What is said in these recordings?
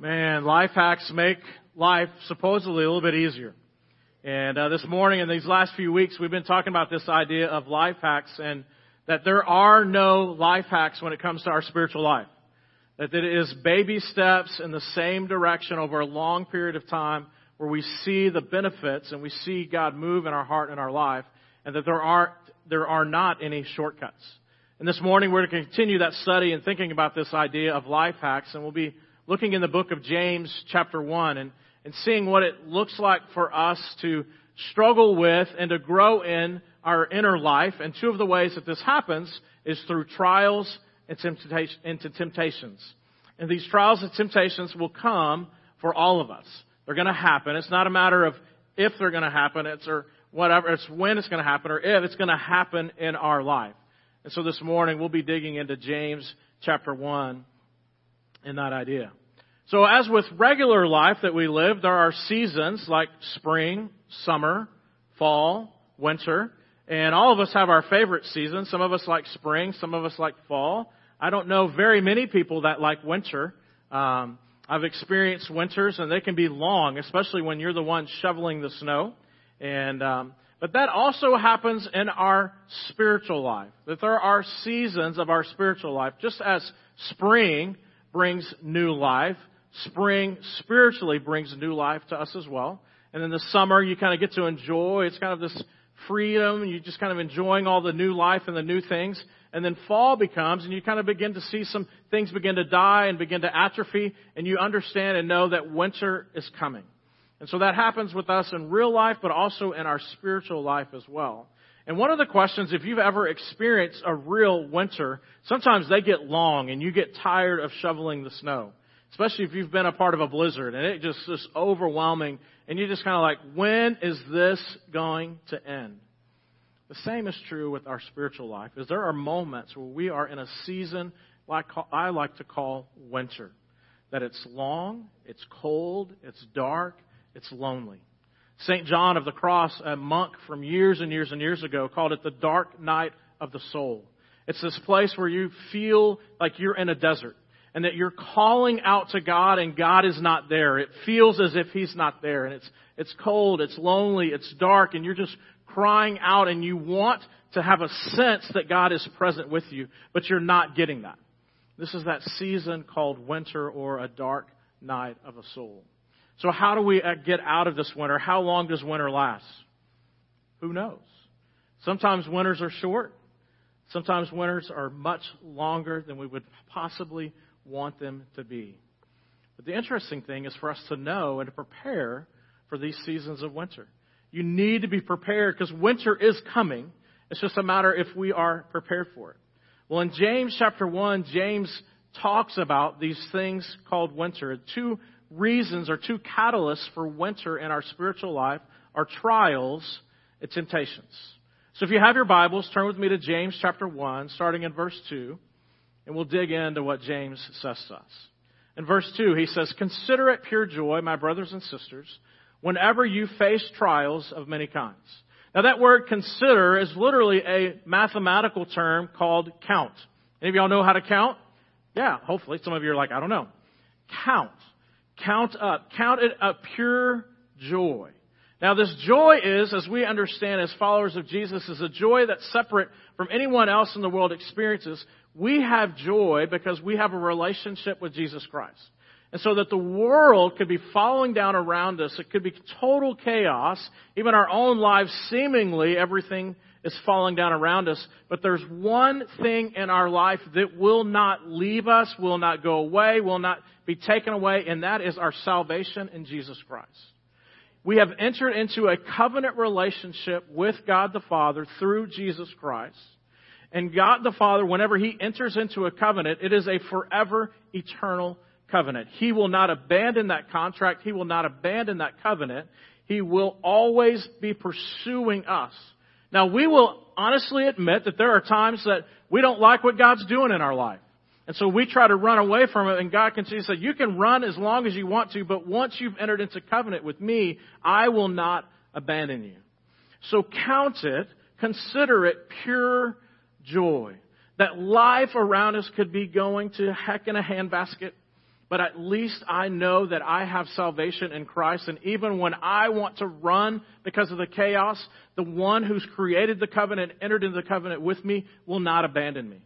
Man, life hacks make life supposedly a little bit easier. And uh, this morning and these last few weeks, we've been talking about this idea of life hacks and that there are no life hacks when it comes to our spiritual life. That it is baby steps in the same direction over a long period of time where we see the benefits and we see God move in our heart and our life and that there are, there are not any shortcuts. And this morning we're going to continue that study and thinking about this idea of life hacks and we'll be looking in the book of James, chapter 1, and, and seeing what it looks like for us to struggle with and to grow in our inner life. And two of the ways that this happens is through trials and into temptations. And these trials and temptations will come for all of us. They're going to happen. It's not a matter of if they're going to happen, it's or whatever, it's when it's going to happen or if it's going to happen in our life. And so this morning we'll be digging into James chapter 1 in that idea. So as with regular life that we live, there are seasons like spring, summer, fall, winter, and all of us have our favorite seasons. Some of us like spring, some of us like fall. I don't know very many people that like winter. Um, I've experienced winters and they can be long, especially when you're the one shoveling the snow. And um, but that also happens in our spiritual life. That there are seasons of our spiritual life, just as spring brings new life. Spring spiritually brings new life to us as well. And then the summer you kind of get to enjoy. It's kind of this freedom. You're just kind of enjoying all the new life and the new things. And then fall becomes and you kind of begin to see some things begin to die and begin to atrophy and you understand and know that winter is coming. And so that happens with us in real life, but also in our spiritual life as well. And one of the questions, if you've ever experienced a real winter, sometimes they get long and you get tired of shoveling the snow. Especially if you've been a part of a blizzard and it just is overwhelming and you're just kind of like, when is this going to end? The same is true with our spiritual life, is there are moments where we are in a season like I like to call winter. That it's long, it's cold, it's dark, it's lonely. St. John of the Cross, a monk from years and years and years ago, called it the dark night of the soul. It's this place where you feel like you're in a desert and that you're calling out to God and God is not there. It feels as if He's not there and it's, it's cold, it's lonely, it's dark and you're just crying out and you want to have a sense that God is present with you, but you're not getting that. This is that season called winter or a dark night of a soul. So how do we uh, get out of this winter? How long does winter last? Who knows? Sometimes winters are short. Sometimes winters are much longer than we would possibly want them to be. But the interesting thing is for us to know and to prepare for these seasons of winter. You need to be prepared because winter is coming. It's just a matter if we are prepared for it. Well, in James chapter 1, James talks about these things called winter. Two reasons or two catalysts for winter in our spiritual life are trials and temptations. So if you have your Bibles, turn with me to James chapter 1, starting in verse 2, and we'll dig into what James says to us. In verse 2, he says, Consider it pure joy, my brothers and sisters, whenever you face trials of many kinds. Now that word consider is literally a mathematical term called count. Any of y'all know how to count? Yeah, hopefully. Some of you are like, I don't know. Count. Count up. Count it a pure joy. Now this joy is, as we understand as followers of Jesus, is a joy that's separate from anyone else in the world experiences. We have joy because we have a relationship with Jesus Christ. And so that the world could be falling down around us. It could be total chaos. Even our own lives, seemingly everything is falling down around us. But there's one thing in our life that will not leave us, will not go away, will not be taken away, and that is our salvation in Jesus Christ. We have entered into a covenant relationship with God the Father through Jesus Christ. And God the Father, whenever He enters into a covenant, it is a forever, eternal covenant. He will not abandon that contract. He will not abandon that covenant. He will always be pursuing us. Now we will honestly admit that there are times that we don't like what God's doing in our life. And so we try to run away from it and God continues to say, you can run as long as you want to, but once you've entered into covenant with me, I will not abandon you. So count it, consider it pure joy. That life around us could be going to heck in a handbasket but at least I know that I have salvation in Christ. And even when I want to run because of the chaos, the one who's created the covenant, entered into the covenant with me, will not abandon me.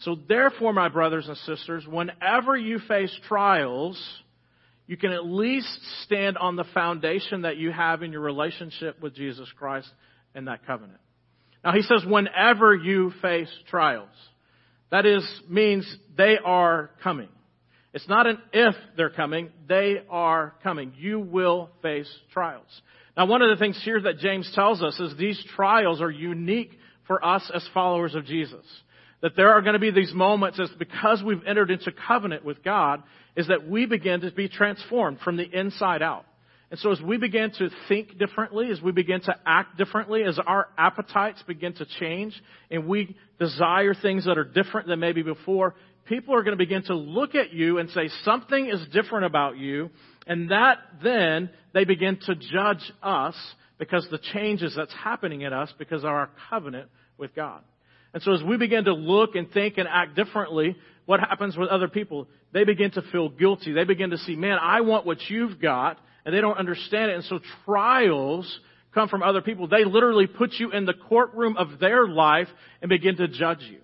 So therefore, my brothers and sisters, whenever you face trials, you can at least stand on the foundation that you have in your relationship with Jesus Christ and that covenant. Now he says, whenever you face trials. That is, means they are coming. It's not an if they're coming, they are coming. You will face trials. Now, one of the things here that James tells us is these trials are unique for us as followers of Jesus. That there are going to be these moments as because we've entered into covenant with God, is that we begin to be transformed from the inside out. And so as we begin to think differently, as we begin to act differently, as our appetites begin to change, and we desire things that are different than maybe before, people are going to begin to look at you and say something is different about you, and that then they begin to judge us because the changes that's happening in us because of our covenant with God. And so as we begin to look and think and act differently, what happens with other people? They begin to feel guilty. They begin to see, man, I want what you've got, and they don't understand it. And so trials come from other people. They literally put you in the courtroom of their life and begin to judge you.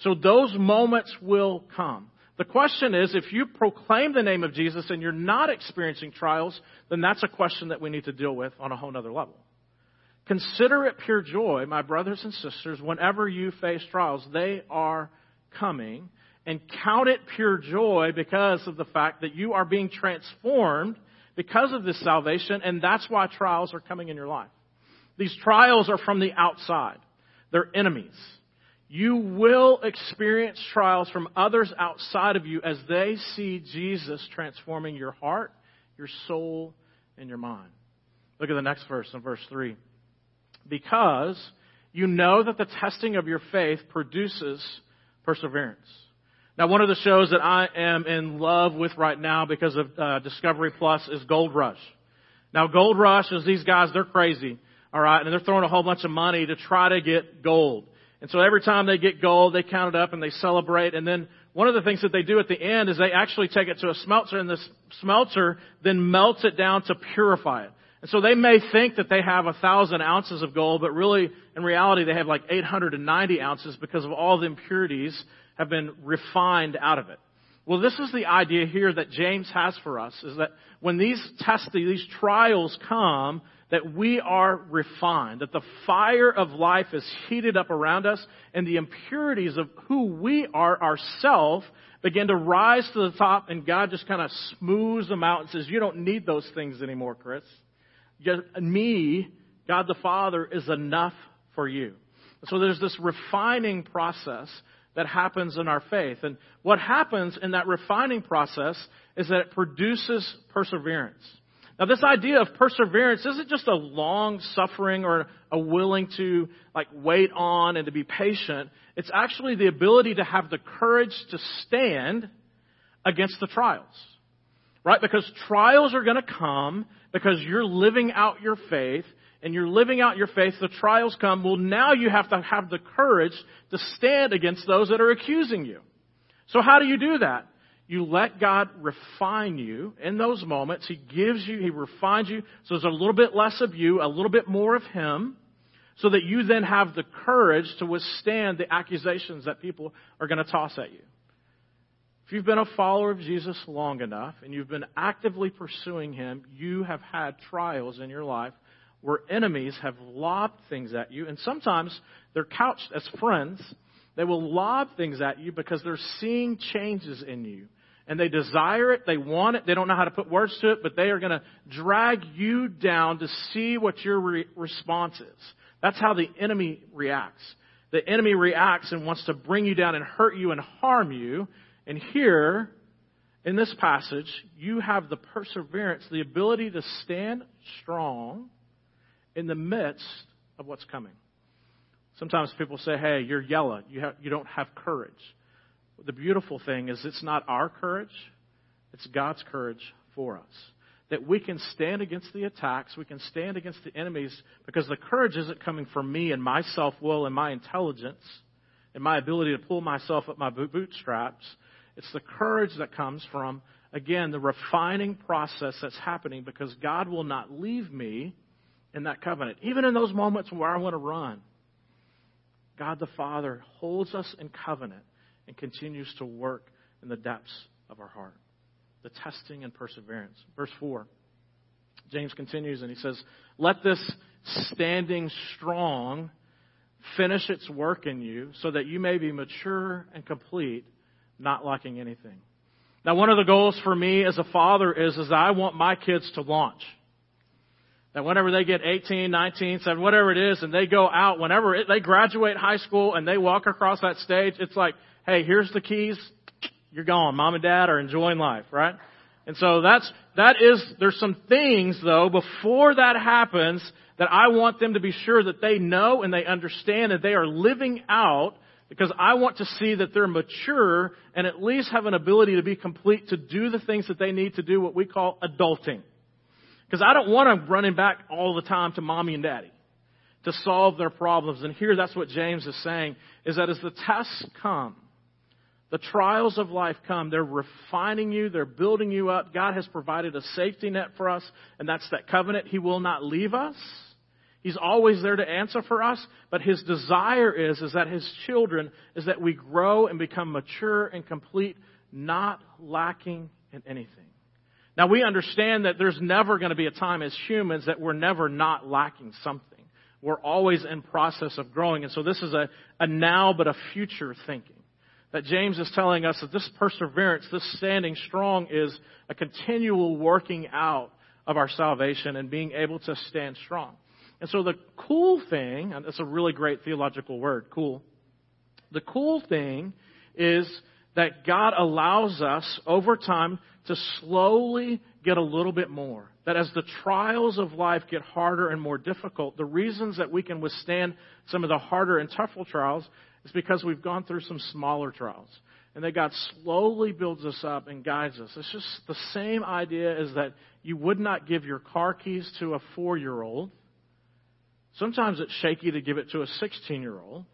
So those moments will come. The question is, if you proclaim the name of Jesus and you're not experiencing trials, then that's a question that we need to deal with on a whole other level. Consider it pure joy, my brothers and sisters, whenever you face trials. They are coming. And count it pure joy because of the fact that you are being transformed because of this salvation, and that's why trials are coming in your life. These trials are from the outside. They're enemies. You will experience trials from others outside of you as they see Jesus transforming your heart, your soul, and your mind. Look at the next verse in verse 3. Because you know that the testing of your faith produces perseverance. Now, one of the shows that I am in love with right now because of uh, Discovery Plus is Gold Rush. Now, Gold Rush is these guys, they're crazy, all right, and they're throwing a whole bunch of money to try to get gold. And so every time they get gold, they count it up and they celebrate. And then one of the things that they do at the end is they actually take it to a smelter and the smelter then melts it down to purify it. And so they may think that they have a thousand ounces of gold, but really, in reality, they have like 890 ounces because of all the impurities have been refined out of it. Well, this is the idea here that James has for us, is that when these tests, these trials come, that we are refined, that the fire of life is heated up around us, and the impurities of who we are ourselves begin to rise to the top, and God just kind of smooths them out and says, You don't need those things anymore, Chris. Just me, God the Father, is enough for you. So there's this refining process that happens in our faith. And what happens in that refining process is that it produces perseverance. Now, this idea of perseverance isn't just a long suffering or a willing to like wait on and to be patient. It's actually the ability to have the courage to stand against the trials. Right? Because trials are going to come because you're living out your faith and you're living out your faith, the trials come. Well, now you have to have the courage to stand against those that are accusing you. So how do you do that? you let God refine you in those moments. He gives you, He refines you, so there's a little bit less of you, a little bit more of Him, so that you then have the courage to withstand the accusations that people are going to toss at you. If you've been a follower of Jesus long enough and you've been actively pursuing Him, you have had trials in your life where enemies have lobbed things at you, and sometimes they're couched as friends. They will lob things at you because they're seeing changes in you and they desire it, they want it, they don't know how to put words to it, but they are going to drag you down to see what your re- response is. That's how the enemy reacts. The enemy reacts and wants to bring you down and hurt you and harm you. And here, in this passage, you have the perseverance, the ability to stand strong in the midst of what's coming. Sometimes people say, hey, you're yellow. You, you don't have courage the beautiful thing is it's not our courage, it's God's courage for us. That we can stand against the attacks, we can stand against the enemies, because the courage isn't coming from me and my self will and my intelligence and my ability to pull myself up my bootstraps. It's the courage that comes from, again, the refining process that's happening because God will not leave me in that covenant. Even in those moments where I want to run, God the Father holds us in covenant and continues to work in the depths of our heart. The testing and perseverance. Verse 4. James continues and he says, Let this standing strong finish its work in you so that you may be mature and complete, not lacking anything. Now, one of the goals for me as a father is, is I want my kids to launch. That whenever they get 18, 19, 7, whatever it is, and they go out, whenever it, they graduate high school and they walk across that stage, it's like, hey, here's the keys. You're gone. Mom and dad are enjoying life, right? And so that's, that is, there's some things though, before that happens, that I want them to be sure that they know and they understand that they are living out because I want to see that they're mature and at least have an ability to be complete to do the things that they need to do what we call adulting. Because I don't want them running back all the time to mommy and daddy to solve their problems. And here that's what James is saying is that as the tests come, the trials of life come, they're refining you, they're building you up. God has provided a safety net for us, and that's that covenant. He will not leave us. He's always there to answer for us, but his desire is, is that his children, is that we grow and become mature and complete, not lacking in anything. Now we understand that there's never going to be a time as humans that we're never not lacking something. We're always in process of growing. And so this is a, a now but a future thinking. That James is telling us that this perseverance, this standing strong is a continual working out of our salvation and being able to stand strong. And so the cool thing, and it's a really great theological word, cool. The cool thing is that God allows us over time to slowly get a little bit more. That as the trials of life get harder and more difficult, the reasons that we can withstand some of the harder and tougher trials is because we've gone through some smaller trials. And that God slowly builds us up and guides us. It's just the same idea as that you would not give your car keys to a four year old Sometimes it's shaky to give it to a 16 year old.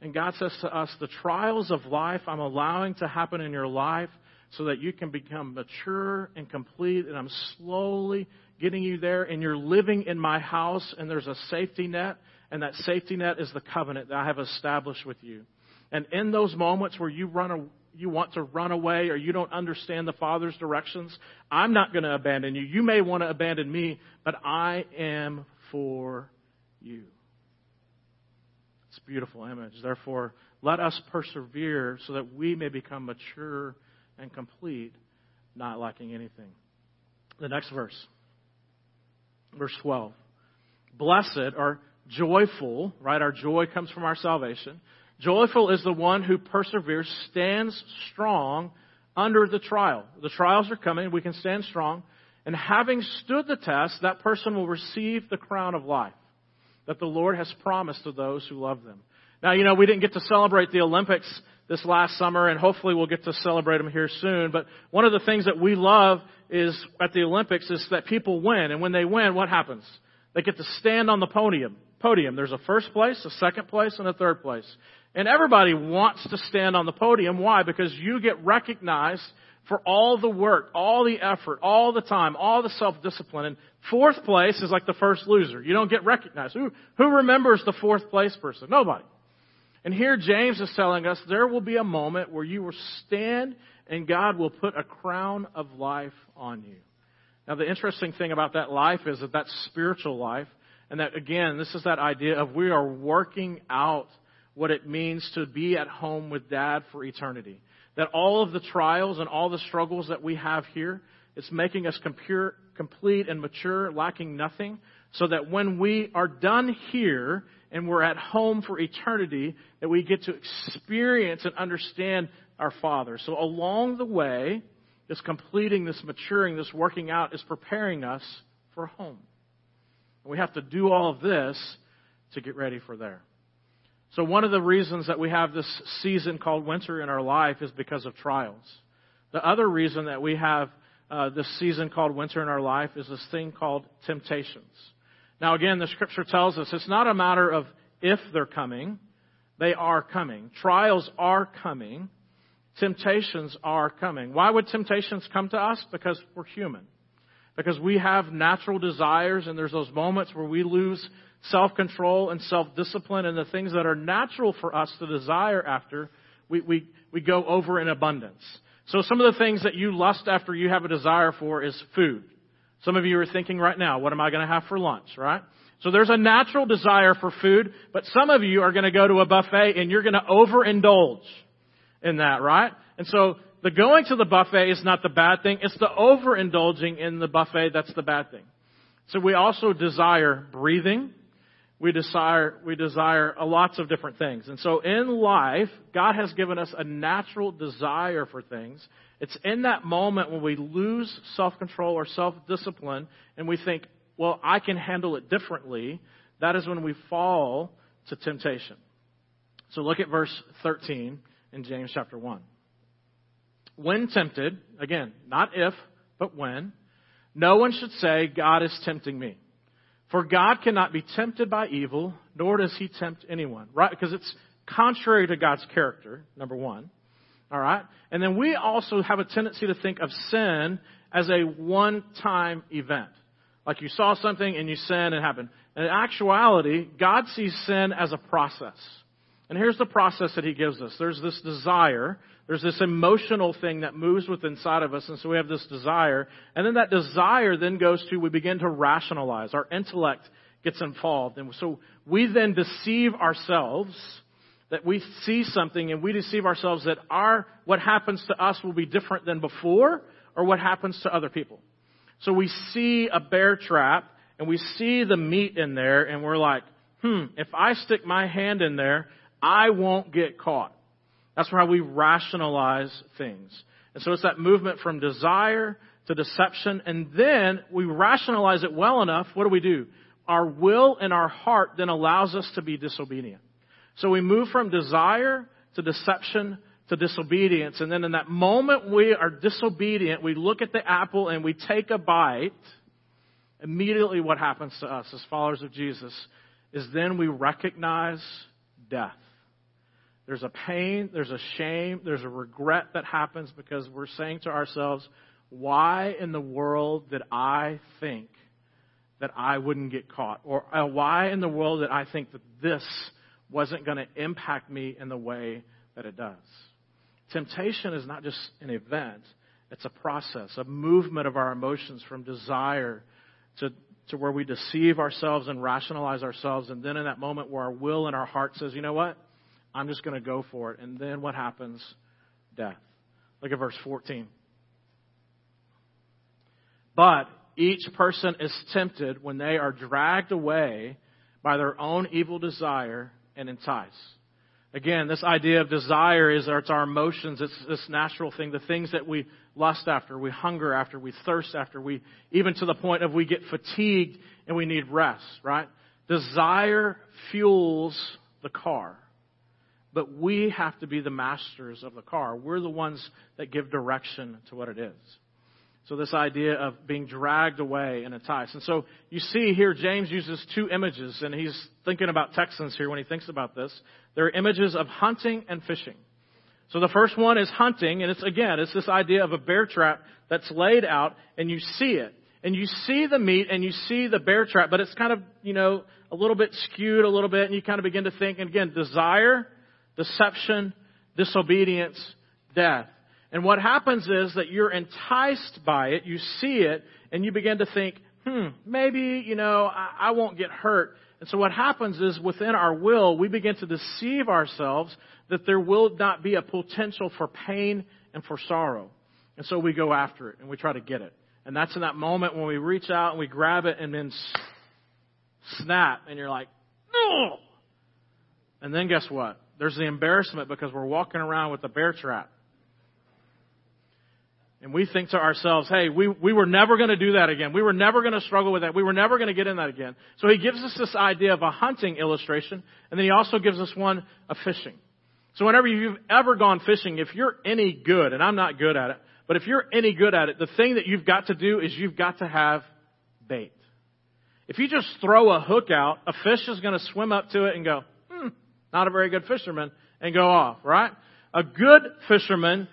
And God says to us, the trials of life I'm allowing to happen in your life so that you can become mature and complete. And I'm slowly getting you there. And you're living in my house, and there's a safety net. And that safety net is the covenant that I have established with you. And in those moments where you run you want to run away or you don't understand the Father's directions, I'm not going to abandon you. You may want to abandon me, but I am for you. It's a beautiful image. Therefore, let us persevere so that we may become mature and complete, not lacking anything. The next verse, verse 12. Blessed or joyful, right? Our joy comes from our salvation. Joyful is the one who perseveres, stands strong under the trial. The trials are coming. We can stand strong. And having stood the test, that person will receive the crown of life that the Lord has promised to those who love them. Now, you know, we didn't get to celebrate the Olympics this last summer, and hopefully we'll get to celebrate them here soon. But one of the things that we love is at the Olympics is that people win. And when they win, what happens? They get to stand on the podium. Podium. There's a first place, a second place, and a third place. And everybody wants to stand on the podium. Why? Because you get recognized for all the work, all the effort, all the time, all the self-discipline. And fourth place is like the first loser. You don't get recognized. Who, who remembers the fourth place person? Nobody. And here James is telling us there will be a moment where you will stand and God will put a crown of life on you. Now the interesting thing about that life is that that's spiritual life. And that again, this is that idea of we are working out what it means to be at home with dad for eternity that all of the trials and all the struggles that we have here, it's making us complete and mature, lacking nothing, so that when we are done here and we're at home for eternity, that we get to experience and understand our Father. So along the way, this completing, this maturing, this working out is preparing us for home. And we have to do all of this to get ready for there. So, one of the reasons that we have this season called winter in our life is because of trials. The other reason that we have uh, this season called winter in our life is this thing called temptations. Now, again, the scripture tells us it's not a matter of if they're coming, they are coming. Trials are coming. temptations are coming. Why would temptations come to us? Because we're human. Because we have natural desires and there's those moments where we lose self-control and self-discipline and the things that are natural for us to desire after, we, we, we go over in abundance. So some of the things that you lust after you have a desire for is food. Some of you are thinking right now, what am I going to have for lunch, right? So there's a natural desire for food, but some of you are going to go to a buffet and you're going to overindulge in that, right? And so the going to the buffet is not the bad thing. It's the overindulging in the buffet that's the bad thing. So we also desire breathing. We desire, we desire lots of different things. And so in life, God has given us a natural desire for things. It's in that moment when we lose self-control or self-discipline and we think, well, I can handle it differently. That is when we fall to temptation. So look at verse 13 in James chapter 1. When tempted, again, not if, but when, no one should say, God is tempting me. For God cannot be tempted by evil, nor does he tempt anyone. Right? Because it's contrary to God's character, number one. All right? And then we also have a tendency to think of sin as a one-time event. Like you saw something and you sin and it happened. In actuality, God sees sin as a process. And here's the process that he gives us. There's this desire. There's this emotional thing that moves within inside of us. And so we have this desire. And then that desire then goes to, we begin to rationalize. Our intellect gets involved. And so we then deceive ourselves that we see something and we deceive ourselves that our, what happens to us will be different than before or what happens to other people. So we see a bear trap and we see the meat in there and we're like, hmm, if I stick my hand in there, I won't get caught. That's how we rationalize things. And so it's that movement from desire to deception, and then we rationalize it well enough. What do we do? Our will and our heart then allows us to be disobedient. So we move from desire to deception to disobedience, and then in that moment we are disobedient, we look at the apple and we take a bite. Immediately, what happens to us as followers of Jesus is then we recognize death. There's a pain, there's a shame, there's a regret that happens because we're saying to ourselves, why in the world did I think that I wouldn't get caught? Or uh, why in the world did I think that this wasn't going to impact me in the way that it does? Temptation is not just an event, it's a process, a movement of our emotions from desire to, to where we deceive ourselves and rationalize ourselves. And then in that moment where our will and our heart says, you know what? I'm just going to go for it. And then what happens? Death. Look at verse 14. But each person is tempted when they are dragged away by their own evil desire and enticed. Again, this idea of desire is it's our emotions. It's this natural thing, the things that we lust after, we hunger after, we thirst after, we even to the point of we get fatigued and we need rest, right? Desire fuels the car. But we have to be the masters of the car. We're the ones that give direction to what it is. So this idea of being dragged away and enticed. And so you see here, James uses two images, and he's thinking about Texans here when he thinks about this. There are images of hunting and fishing. So the first one is hunting, and it's again, it's this idea of a bear trap that's laid out, and you see it. And you see the meat, and you see the bear trap, but it's kind of, you know, a little bit skewed a little bit, and you kind of begin to think, and again, desire deception, disobedience, death. And what happens is that you're enticed by it, you see it, and you begin to think, hmm, maybe, you know, I, I won't get hurt. And so what happens is within our will, we begin to deceive ourselves that there will not be a potential for pain and for sorrow. And so we go after it and we try to get it. And that's in that moment when we reach out and we grab it and then snap and you're like, no! And then guess what? There's the embarrassment because we're walking around with a bear trap. And we think to ourselves, hey, we, we were never going to do that again. We were never going to struggle with that. We were never going to get in that again. So he gives us this idea of a hunting illustration, and then he also gives us one of fishing. So whenever you've ever gone fishing, if you're any good, and I'm not good at it, but if you're any good at it, the thing that you've got to do is you've got to have bait. If you just throw a hook out, a fish is going to swim up to it and go, hmm, not a very good fisherman, and go off, right? A good fisherman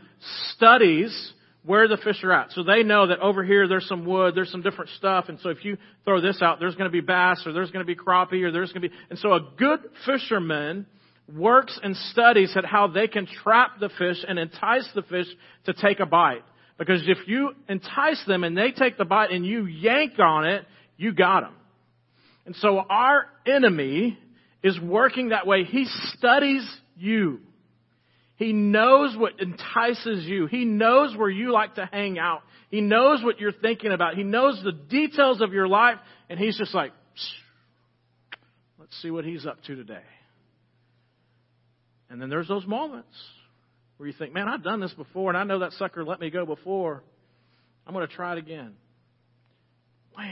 studies where the fish are at. So they know that over here there's some wood, there's some different stuff, and so if you throw this out, there's going to be bass, or there's going to be crappie, or there's going to be, and so a good fisherman works and studies at how they can trap the fish and entice the fish to take a bite. Because if you entice them and they take the bite and you yank on it, you got them. And so our enemy is working that way. He studies you. He knows what entices you. He knows where you like to hang out. He knows what you're thinking about. He knows the details of your life, and he's just like, let's see what he's up to today. And then there's those moments where you think, man, I've done this before, and I know that sucker let me go before. I'm going to try it again. Wham.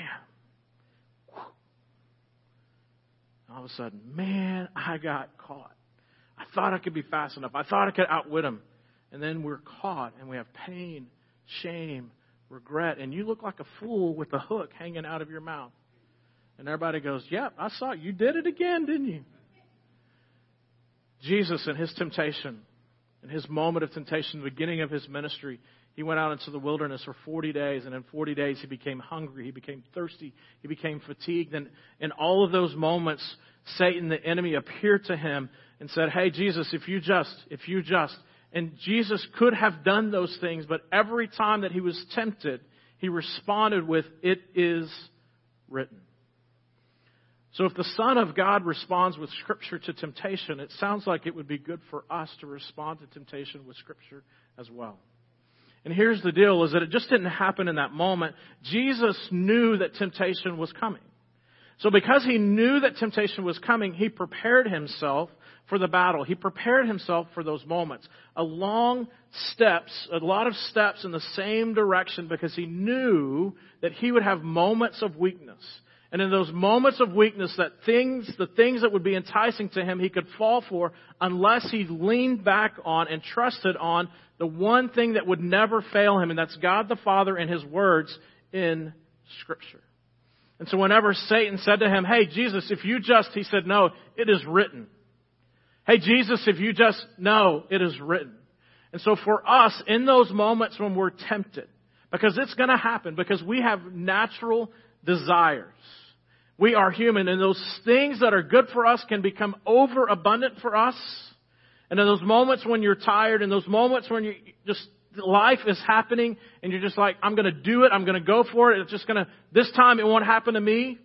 All of a sudden, man, I got caught. I thought I could be fast enough. I thought I could outwit him. And then we're caught and we have pain, shame, regret, and you look like a fool with a hook hanging out of your mouth. And everybody goes, Yep, I saw it. You did it again, didn't you? Jesus and his temptation, in his moment of temptation, the beginning of his ministry, he went out into the wilderness for 40 days, and in 40 days he became hungry, he became thirsty, he became fatigued. And in all of those moments, Satan, the enemy, appeared to him and said, Hey, Jesus, if you just, if you just. And Jesus could have done those things, but every time that he was tempted, he responded with, It is written. So if the Son of God responds with Scripture to temptation, it sounds like it would be good for us to respond to temptation with Scripture as well. And here's the deal is that it just didn't happen in that moment. Jesus knew that temptation was coming. So because he knew that temptation was coming, he prepared himself for the battle. He prepared himself for those moments. A long steps, a lot of steps in the same direction because he knew that he would have moments of weakness. And in those moments of weakness, that things, the things that would be enticing to him, he could fall for unless he leaned back on and trusted on the one thing that would never fail him, and that's God the Father and his words in Scripture. And so whenever Satan said to him, Hey, Jesus, if you just, he said, No, it is written. Hey, Jesus, if you just know, it is written. And so for us, in those moments when we're tempted, because it's going to happen, because we have natural desires. We are human, and those things that are good for us can become overabundant for us. And in those moments when you're tired, in those moments when you just life is happening, and you're just like, I'm going to do it, I'm going to go for it. It's just going to this time it won't happen to me.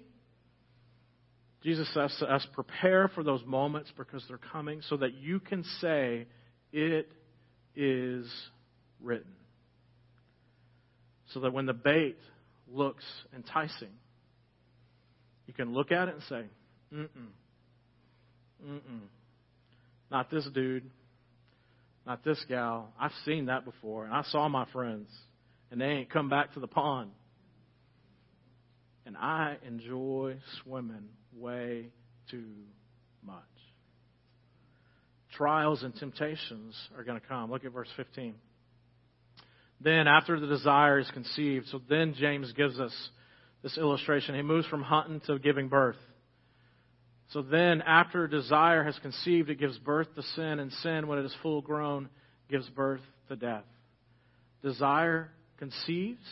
Jesus says to us, prepare for those moments because they're coming so that you can say, It is written. So that when the bait looks enticing, you can look at it and say, Mm mm. Mm mm. Not this dude. Not this gal. I've seen that before, and I saw my friends, and they ain't come back to the pond. And I enjoy swimming way too much. Trials and temptations are going to come. Look at verse 15. Then, after the desire is conceived, so then James gives us this illustration. He moves from hunting to giving birth. So then, after desire has conceived, it gives birth to sin, and sin, when it is full grown, gives birth to death. Desire conceives.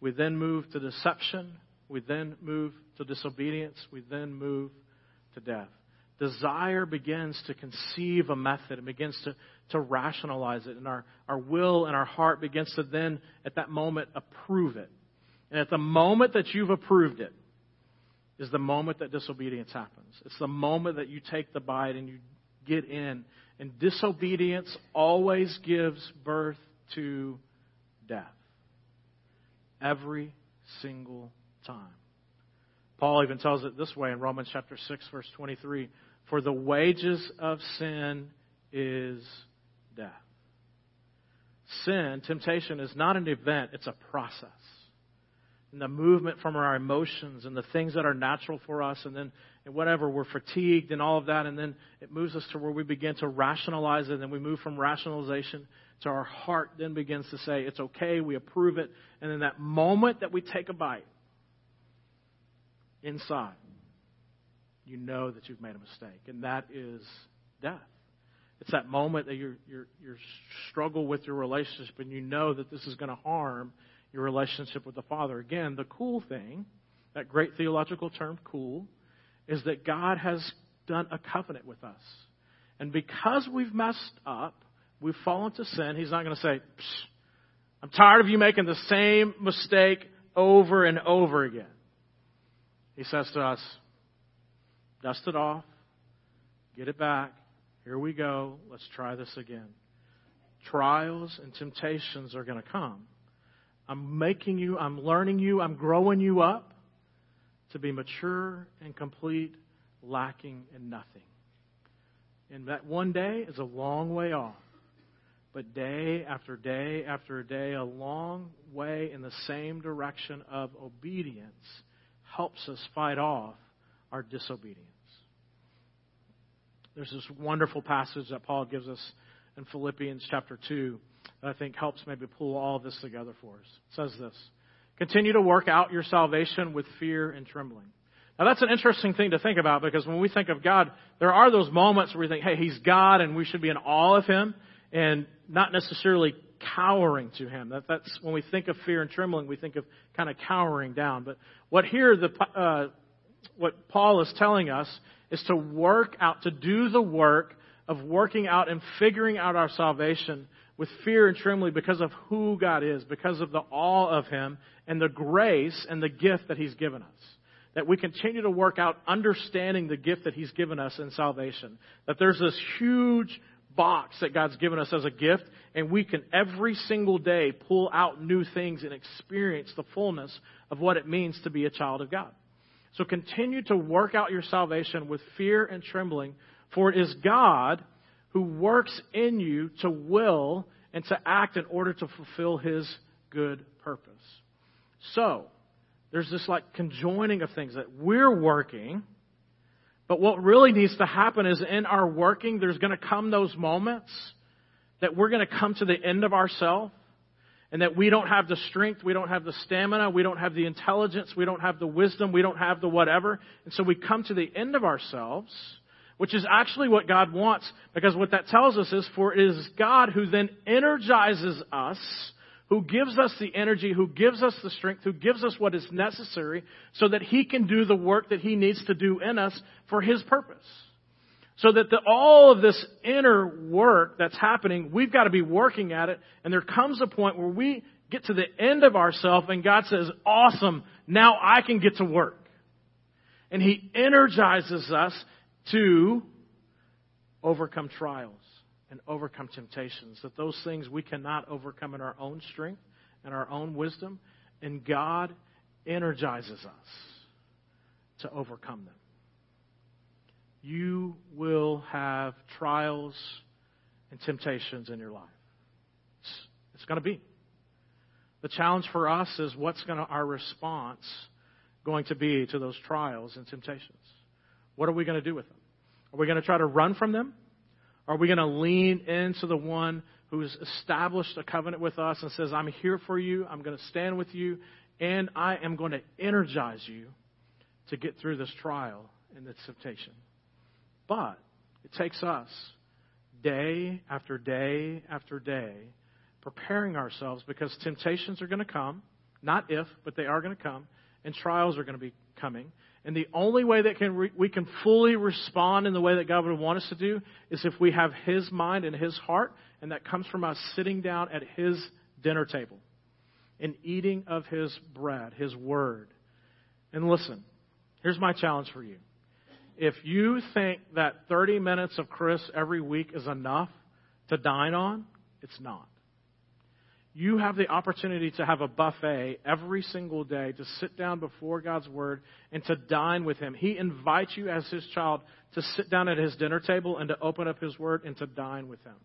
We then move to deception. We then move to disobedience. We then move to death. Desire begins to conceive a method and begins to, to rationalize it. And our, our will and our heart begins to then, at that moment, approve it. And at the moment that you've approved it, is the moment that disobedience happens. It's the moment that you take the bite and you get in. And disobedience always gives birth to death. Every single time. Paul even tells it this way in Romans chapter 6 verse 23, for the wages of sin is death. Sin, temptation is not an event, it's a process. And the movement from our emotions and the things that are natural for us and then and whatever we're fatigued and all of that and then it moves us to where we begin to rationalize it and then we move from rationalization to our heart then begins to say it's okay we approve it and then that moment that we take a bite inside, you know that you've made a mistake, and that is death. It's that moment that you you struggle with your relationship and you know that this is going to harm your relationship with the Father. Again, the cool thing, that great theological term, cool, is that God has done a covenant with us. And because we've messed up, we've fallen to sin, He's not going to say, I'm tired of you making the same mistake over and over again. He says to us, dust it off, get it back. Here we go. Let's try this again. Trials and temptations are going to come. I'm making you, I'm learning you, I'm growing you up to be mature and complete, lacking in nothing. And that one day is a long way off. But day after day after day, a long way in the same direction of obedience helps us fight off our disobedience. There's this wonderful passage that Paul gives us in Philippians chapter 2 that I think helps maybe pull all this together for us. It says this Continue to work out your salvation with fear and trembling. Now, that's an interesting thing to think about because when we think of God, there are those moments where we think, hey, He's God and we should be in awe of Him and not necessarily cowering to Him. That, that's when we think of fear and trembling, we think of kind of cowering down. But what here, the, uh, what Paul is telling us is to work out, to do the work of working out and figuring out our salvation with fear and trembling because of who God is, because of the awe of Him and the grace and the gift that He's given us. That we continue to work out understanding the gift that He's given us in salvation. That there's this huge box that God's given us as a gift, and we can every single day pull out new things and experience the fullness of what it means to be a child of God. So continue to work out your salvation with fear and trembling, for it is God who works in you to will and to act in order to fulfill his good purpose. So, there's this like conjoining of things that we're working, but what really needs to happen is in our working, there's going to come those moments that we're going to come to the end of ourselves and that we don't have the strength, we don't have the stamina, we don't have the intelligence, we don't have the wisdom, we don't have the whatever. And so we come to the end of ourselves, which is actually what God wants, because what that tells us is for it is God who then energizes us, who gives us the energy, who gives us the strength, who gives us what is necessary so that He can do the work that He needs to do in us for His purpose. So that the, all of this inner work that's happening, we've got to be working at it. And there comes a point where we get to the end of ourselves and God says, awesome, now I can get to work. And He energizes us to overcome trials and overcome temptations. That those things we cannot overcome in our own strength and our own wisdom. And God energizes us to overcome them you will have trials and temptations in your life. It's, it's going to be. The challenge for us is what's going to our response going to be to those trials and temptations? What are we going to do with them? Are we going to try to run from them? Are we going to lean into the one who's established a covenant with us and says, I'm here for you, I'm going to stand with you, and I am going to energize you to get through this trial and this temptation? But it takes us day after day after day preparing ourselves because temptations are going to come. Not if, but they are going to come. And trials are going to be coming. And the only way that can re- we can fully respond in the way that God would want us to do is if we have His mind and His heart, and that comes from us sitting down at His dinner table and eating of His bread, His Word. And listen, here's my challenge for you if you think that 30 minutes of Chris every week is enough to dine on, it's not. You have the opportunity to have a buffet every single day, to sit down before God's Word and to dine with Him. He invites you as His child to sit down at His dinner table and to open up His Word and to dine with Him.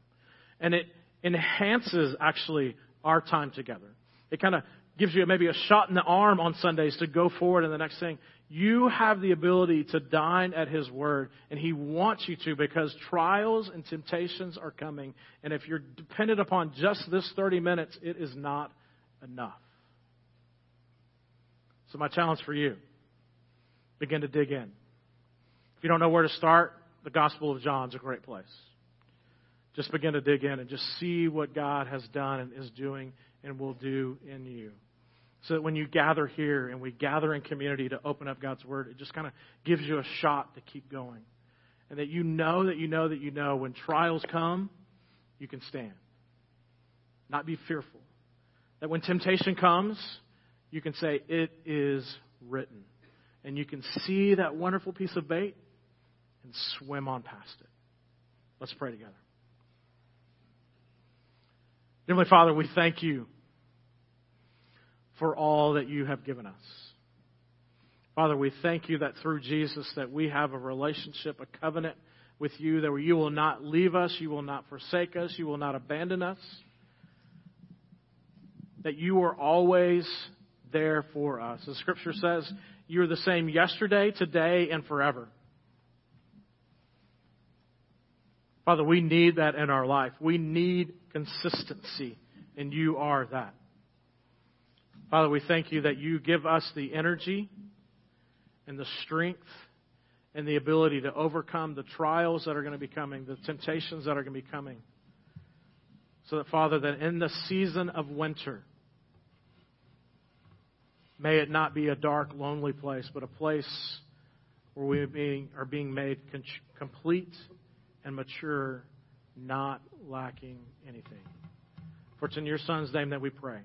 And it enhances actually our time together. It kind of gives you maybe a shot in the arm on Sundays to go forward in the next thing. You have the ability to dine at His Word, and He wants you to because trials and temptations are coming. And if you're dependent upon just this 30 minutes, it is not enough. So, my challenge for you begin to dig in. If you don't know where to start, the Gospel of John is a great place. just begin to dig in and just see what God has done and is doing and will do in you. So that when you gather here and we gather in community to open up God's Word, it just kind of gives you a shot to keep going. And that you know that you know that you know when trials come, you can stand. Not be fearful. That when temptation comes, you can say, It is written. And you can see that wonderful piece of bait and swim on past it. Let's pray together. Heavenly Father, we thank you for all that you have given us. Father, we thank you that through Jesus that we have a relationship, a covenant with you, that you will not leave us, you will not forsake us, you will not abandon us, that you are always there for us. The scripture says you are the same yesterday, today, and forever. Father, we need that in our life. We need consistency, and you are that. Father, we thank you that you give us the energy and the strength and the ability to overcome the trials that are going to be coming, the temptations that are going to be coming. So that, Father, that in the season of winter, may it not be a dark, lonely place, but a place where we are being made complete and mature, not lacking anything. For it's in your Son's name that we pray.